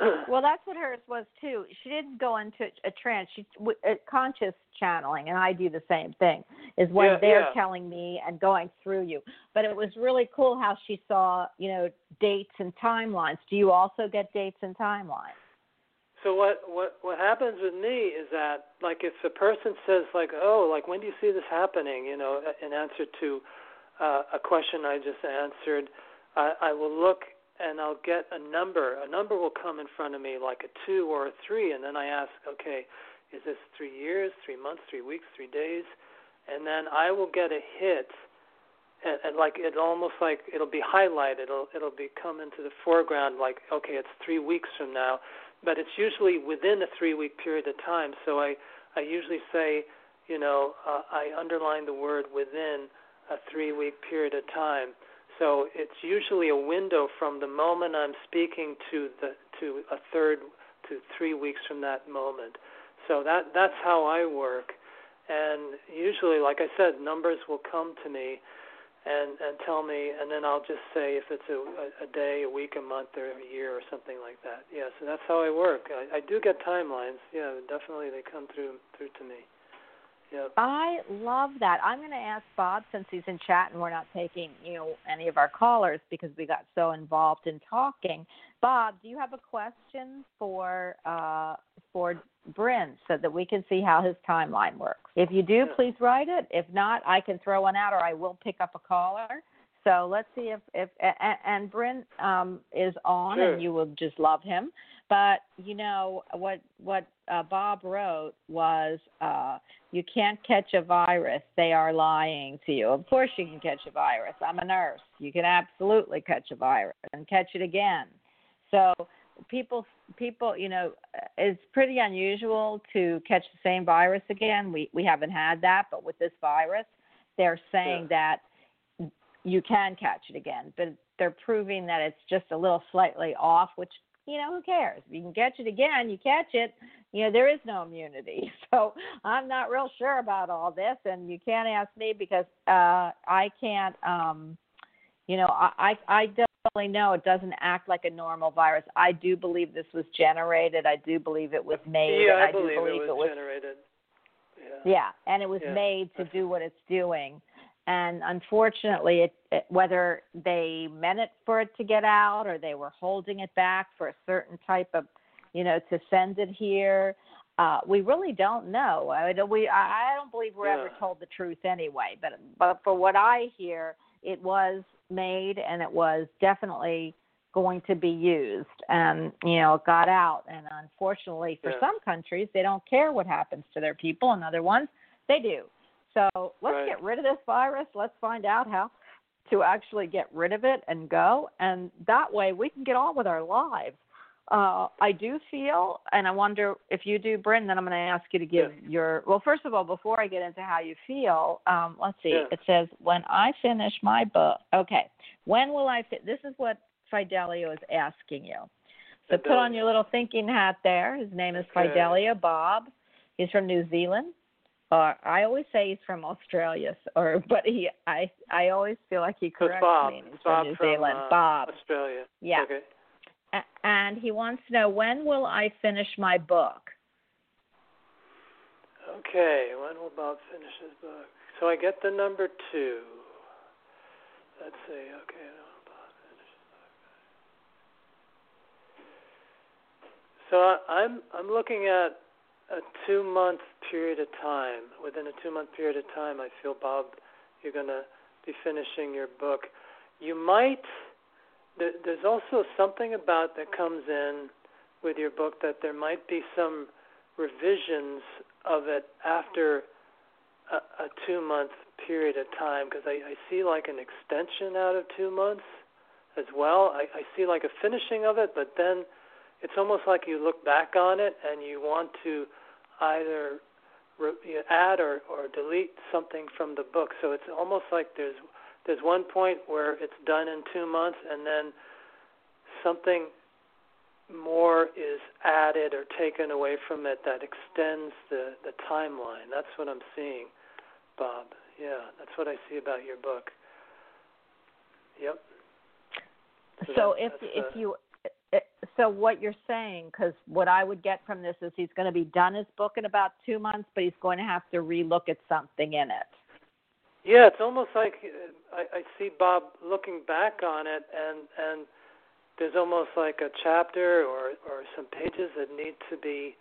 well, that's what hers was too. She didn't go into a trance. She w- uh, conscious channeling, and I do the same thing. Is when Yeah, they're yeah. telling me and going through you. But it was really cool how she saw, you know, dates and timelines. Do you also get dates and timelines? So what what what happens with me is that like if a person says like oh like when do you see this happening you know in answer to uh, a question I just answered. I, I will look and I'll get a number. A number will come in front of me like a two or a three and then I ask okay is this three years three months three weeks three days? And then I will get a hit and, and like it almost like it'll be highlighted. It'll it'll be come into the foreground like okay it's three weeks from now. But it's usually within a three week period of time. So I, I usually say, you know, uh, I underline the word within a three week period of time. So it's usually a window from the moment I'm speaking to the to a third to three weeks from that moment. So that that's how I work, and usually, like I said, numbers will come to me, and and tell me, and then I'll just say if it's a, a day, a week, a month, or a year, or something like that. Yeah, so that's how I work. I, I do get timelines. Yeah, definitely they come through through to me. Yep. I love that. I'm going to ask Bob since he's in chat and we're not taking, you know, any of our callers because we got so involved in talking. Bob, do you have a question for uh, for Bryn so that we can see how his timeline works? If you do, Yeah. please write it. If not, I can throw one out or I will pick up a caller. So let's see if if and, and Bryn um, is on Sure. and you will just love him. But you know what what uh, Bob wrote was uh, you can't catch a virus. They are lying to you. Of course you can catch a virus. I'm a nurse. You can absolutely catch a virus and catch it again. So people people you know it's pretty unusual to catch the same virus again. We we haven't had that, but with this virus, they're saying that you can catch it again, but they're proving that it's just a little slightly off, which you know who cares? If you can catch it again, you catch it. You know there is no immunity, so I'm not real sure about all this, and you can't ask me because uh, I can't. um You know, I I I definitely know it doesn't act like a normal virus. I do believe this was generated. I do believe it was made. yeah, I, I do believe, believe it was generated. Yeah. yeah, and it was Yeah, made to do what it's doing. And unfortunately, it, it, whether they meant it for it to get out or they were holding it back for a certain type of, you know, to send it here, uh, we really don't know. I mean, we I don't believe we're ever told the truth anyway. But but for what I hear, it was made and it was definitely going to be used and you know it got out and unfortunately for Yeah. some countries they don't care what happens to their people and other ones they do so let's Right. get rid of this virus let's find out how to actually get rid of it and go and that way we can get on with our lives uh, I do feel, and I wonder if you do, Bryn. Then I'm going to ask you to give Yeah. your. Well, first of all, before I get into how you feel, um, let's see. Yeah. It says when I finish my book. Okay, when will I? Fi- this is what Fidelio is asking you. So put on your little thinking hat there. His name is. Fidelio Bob. He's from New Zealand. Or I always say he's from Australia, or but he I I always feel like he corrects Bob. me. He's Bob from New from Zealand. uh, Bob. Australia. Yeah. Okay. A- and he wants to know when will I finish my book? Okay, when will Bob finish his book? So I get the number two. Let's see. Okay, when will Bob finish his book? So I, I'm I'm looking at a two month period of time. Within a two month period of time, I feel Bob, you're gonna be finishing your book. You might. There, there's also something about that comes in with your book that there might be some revisions of it after a, a two month period of time because I, I see like an extension out of two months as well. I, I see like a finishing of it, but then it's almost like you look back on it and you want to either re- add or, or delete something from the book. So it's almost like there's there's one point where it's done in two months and then something more is added or taken away from it that extends the, the timeline. That's what I'm seeing, Bob. Yeah, that's what I see about your book. Yep. So So that- if if uh, you so what you're saying because what I would get from this is he's going to be done his book in about two months, but he's going to have to relook at something in it. Yeah, it's almost like uh, I, I see Bob looking back on it, and and there's almost like a chapter or or some pages that need to be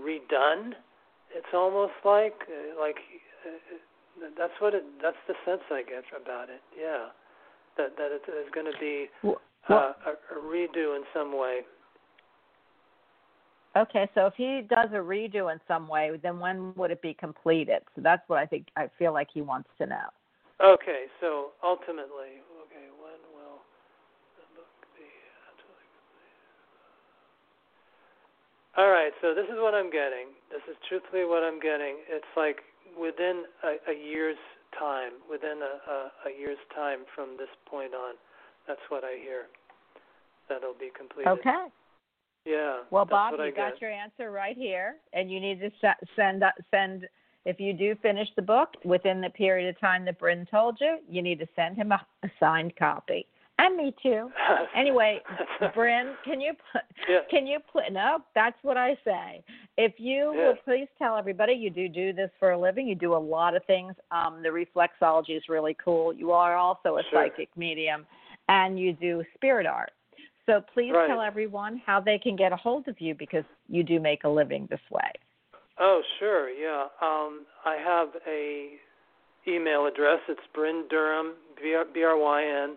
redone. It's almost like uh, like uh, that's what it that's the sense I get about it. Yeah, that that it is going to be Well, uh, a, a redo in some way. Okay, so if he does a redo in some way, then when would it be completed? So that's what I think I feel like he wants to know. Okay, so ultimately, okay, when will the book be completed? All right, so this is what I'm getting. This is truthfully what I'm getting. It's like within a, a year's time, within a, a, a year's time from this point on. That's what I hear. That'll be completed. Okay. Yeah. Well, Bob, you got get. your answer right here, and you need to se- send send if you do finish the book within the period of time that Bryn told you, you need to send him a, a signed copy, and me too. Anyway, Bryn, can you put yeah. can you put no? That's what I say. If you Yeah. will please tell everybody you do do this for a living. You do a lot of things. Um, the reflexology is really cool. You are also a Sure. psychic medium, and you do spirit art. So please Right. tell everyone how they can get a hold of you because you do make a living this way. Oh, sure. Yeah. Um, I have a email address. It's Bryn Durham, B R B R Y N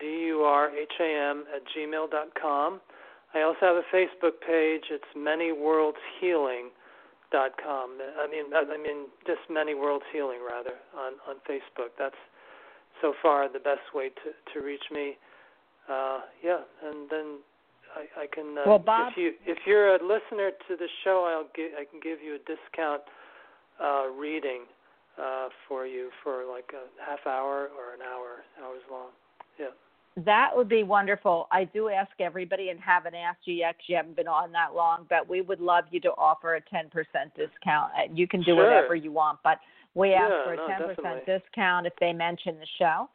D U R H A M at gmail dot com. I also have a Facebook page. It's Many Worlds Healing dot com. I mean, I I mean, just Many Worlds Healing rather on on Facebook. That's so far the best way to to reach me. Uh, yeah, and then I, I can. Uh, Well, Bob- if you if you're a listener to the show, I'll give I can give you a discount uh, reading uh, for you for like a half hour or an hour, hours long. Yeah. That would be wonderful. I do ask everybody and haven't asked you yet because you haven't been on that long, but we would love you to offer a 10% discount. Uh, You can do Sure. whatever you want, but we ask Yeah, for a no, 10% discount if they mention the show.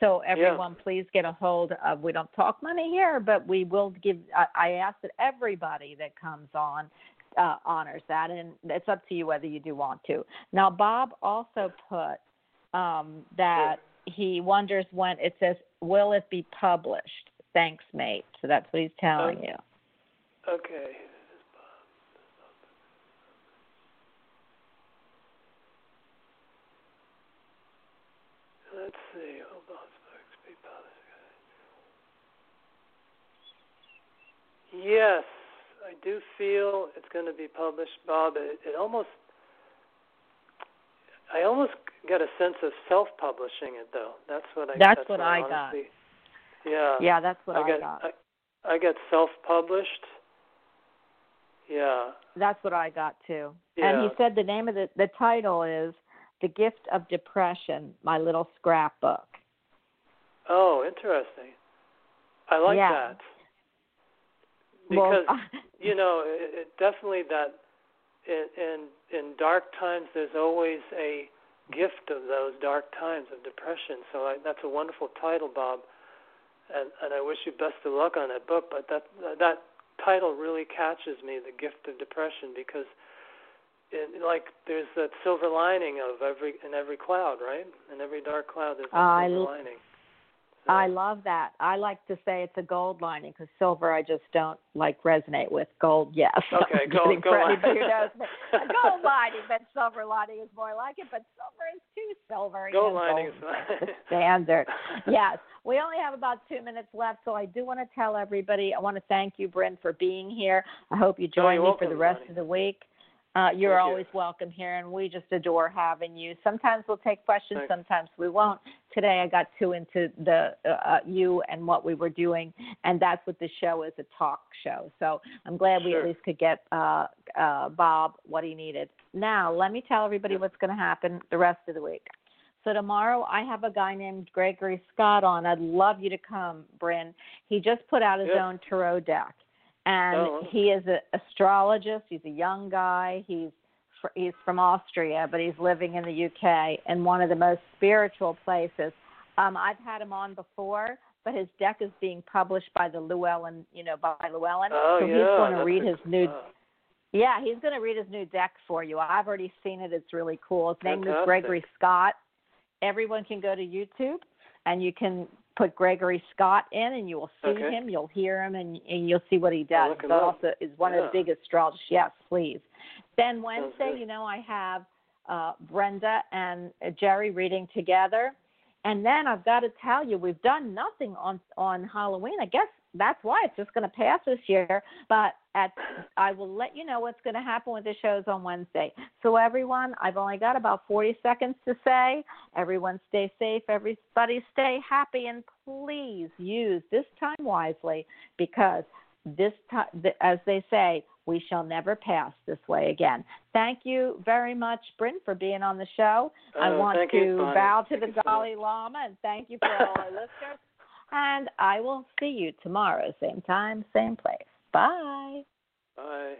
So everyone, please get a hold of. We don't talk money here, but we will give. I, I ask that everybody that comes on uh, honors that, and it's up to you whether you do want to. Now, Bob also put um, that he wonders when it says, "Will it be published?" Thanks, mate. So that's what he's telling Oh. you. Okay. Let's see. Hold on. Sparks, be published. Yes, I do feel it's going to be published, Bob. It, it almost, I almost got a sense of self-publishing it, though. That's what I. That's what I got. Yeah. Yeah, that's what I, get, got. I, I get self-published. Yeah. That's what I got too. And he said the name of the the title is "The Gift of Depression: My Little Scrapbook." Oh, interesting. I like Yeah. that because well, you know it, it definitely that in, in in dark times there's always a gift of those dark times of depression. So I, that's a wonderful title, Bob, and and I wish you best of luck on that book. But that that title really catches me, the gift of depression, because it, like there's that silver lining of every in every cloud, right? In every dark cloud, there's a I silver l- lining. I love that. I like to say it's a gold lining because silver I just don't like resonate with. Gold, yes. Okay, gold- gold lining. anybody who knows me. A gold lining, but silver lining is more like it. But silver is too silver. Gold lining is the standard. yes. We only have about two minutes left, so I do want to tell everybody. I want to thank you, Bryn, for being here. I hope you Oh, join you're me for the rest of the week. Uh, you're Thank you. always welcome here, and we just adore having you. Sometimes we'll take questions, Thanks. sometimes we won't. Today, I got too into the uh, uh, you and what we were doing, and that's what the show is a talk show. So I'm glad we at least could get uh, uh, Bob what he needed. Now, let me tell everybody what's going to happen the rest of the week. So tomorrow I have a guy named Gregory Scott on. I'd love you to come, Bryn. He just put out his Yeah. own tarot deck, and Oh, he is an astrologist. He's a young guy. He's fr- he's from Austria, but he's living in the UK in one of the most spiritual places. Um, I've had him on before, but his deck is being published by the Llewellyn, you know, by Llewellyn. Oh so yeah. he's going to read his new oh, yeah, he's going to read his new deck for you. I've already seen it. It's really cool. His name is Gregory Scott. Everyone can go to YouTube and you can put Gregory Scott in and you will see Okay. him, you'll hear him, and, and you'll see what he does. him But up. also is one of the big astrologers. Yes, please. Then Wednesday, you know, I have uh, Brenda and uh, Jerry reading together. And then I've got to tell you, we've done nothing on on Halloween. I guess that's why it's just going to pass this year. But at I will let you know what's going to happen with the shows on Wednesday. So everyone, I've only got about 40 seconds to say. Everyone stay safe. Everybody stay happy, and please use this time wisely because this time, as they say, we shall never pass this way again. Thank you very much, Bryn, for being on the show. I Oh, want to you, bow to Thank the you so. Dalai Lama and thank you for all our listeners. And I will see you tomorrow, same time, same place. Bye. Bye.